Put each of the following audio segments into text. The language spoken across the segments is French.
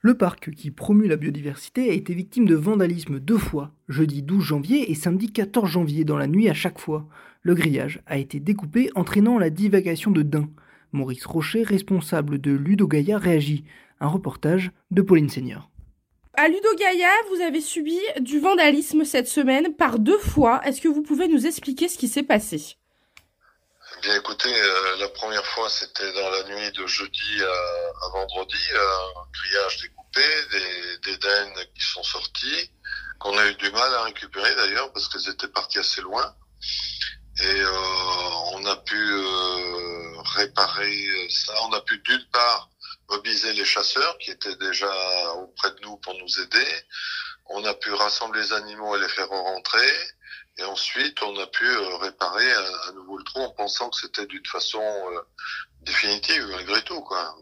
Le parc, qui promue la biodiversité, a été victime de vandalisme deux fois, jeudi 12 janvier et samedi 14 janvier, dans la nuit à chaque fois. Le grillage a été découpé, entraînant la divagation de daims. Maurice Rocher, responsable de Ludo Gaïa, réagit. Un reportage de Pauline Seigneur. À Ludo Gaïa, vous avez subi du vandalisme cette semaine par deux fois. Est-ce que vous pouvez nous expliquer ce qui s'est passé? Bien écoutez, euh, la première fois c'était dans la nuit de jeudi à, à vendredi, un grillage découpé, des, des qui sont sorties, qu'on a eu du mal à récupérer d'ailleurs parce qu'elles étaient parties assez loin. Et euh, on a pu euh, réparer ça, on a pu d'une part mobiliser les chasseurs qui étaient déjà auprès de nous pour nous aider, on a pu rassembler les animaux et les faire rentrer. Et ensuite, on a pu euh, réparer à, nouveau le trou en pensant que c'était d'une façon euh, définitive malgré tout. Quoi.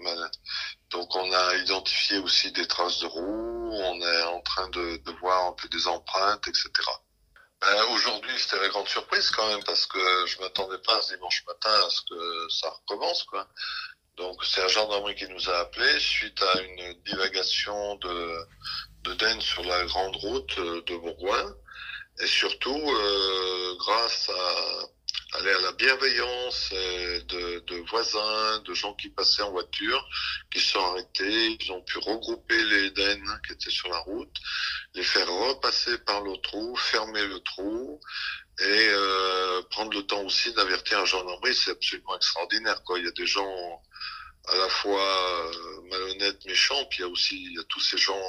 Donc on a identifié aussi des traces de roues, on est en train de, voir un peu des empreintes, etc. Ben, Aujourd'hui, c'était la grande surprise quand même parce que je m'attendais pas ce dimanche matin à ce que ça recommence. Quoi. Donc c'est la gendarmerie qui nous a appelés suite à une divagation de, de Den sur la grande route euh, de Bourgoin et surtout euh, grâce à, à la bienveillance euh, de, de, voisins, de gens qui passaient en voiture, qui sont arrêtés, ils ont pu regrouper les dennes qui étaient sur la route, les faire repasser par le trou, fermer le trou et euh, prendre le temps aussi d'avertir la gendarmerie, c'est absolument extraordinaire. Quoi. Il y a des gens à la fois euh, malhonnêtes, méchants, puis il y a aussi il y a tous ces gens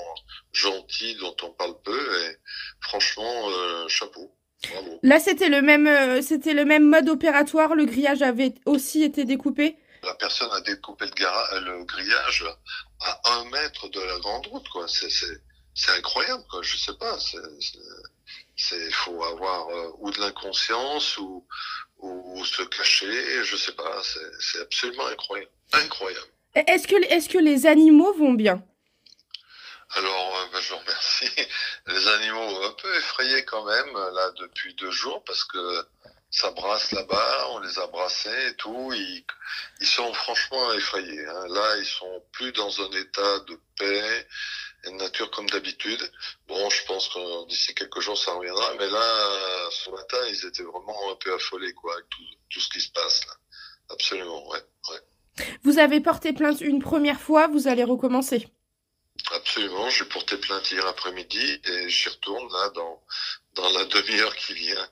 gentils dont on parle peu. Et franchement, euh, chapeau. Bravo. Là, c'était le même, euh, c'était le même mode opératoire. Le grillage avait aussi été découpé. La personne a découpé le, gara- le grillage à un mètre de la grande route, quoi. C'est, c'est, c'est incroyable, quoi. Je sais pas. C'est, c'est, c'est faut avoir euh, ou de l'inconscience ou, ou, ou se cacher. Je sais pas. C'est, absolument incroyable. Incroyable. Est-ce que, est-ce que les animaux vont bien? Alors, euh, ben, je vous remercie. Les animaux un peu effrayés quand même là depuis deux jours parce que ça brasse là-bas, on les a brassés et tout. Ils, ils sont franchement effrayés. Hein. Là, ils sont plus dans un état de paix nature comme d'habitude. Bon, je pense que d'ici quelques jours ça reviendra, mais là, ce matin, ils étaient vraiment un peu affolés quoi avec tout, tout ce qui se passe là. Absolument, ouais, ouais. Vous avez porté plainte une première fois, vous allez recommencer. Absolument, j'ai porté plainte hier après-midi et j'y retourne là dans dans la demi-heure qui vient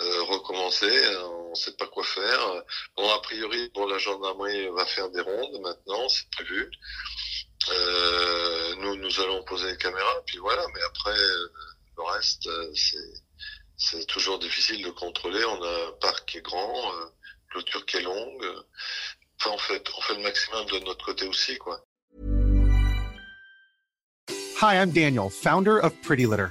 euh, recommencer. On ne sait pas quoi faire. Bon, a priori, bon, la gendarmerie va faire des rondes maintenant, c'est prévu. Euh, nous, nous allons poser les caméras, puis voilà. Mais après, euh, le reste, euh, c'est toujours difficile de contrôler. On a un parc qui est grand, euh, clôture qui est longue. Enfin, on fait on fait le maximum de notre côté aussi, quoi. Hi, I'm Daniel, founder of Pretty Litter.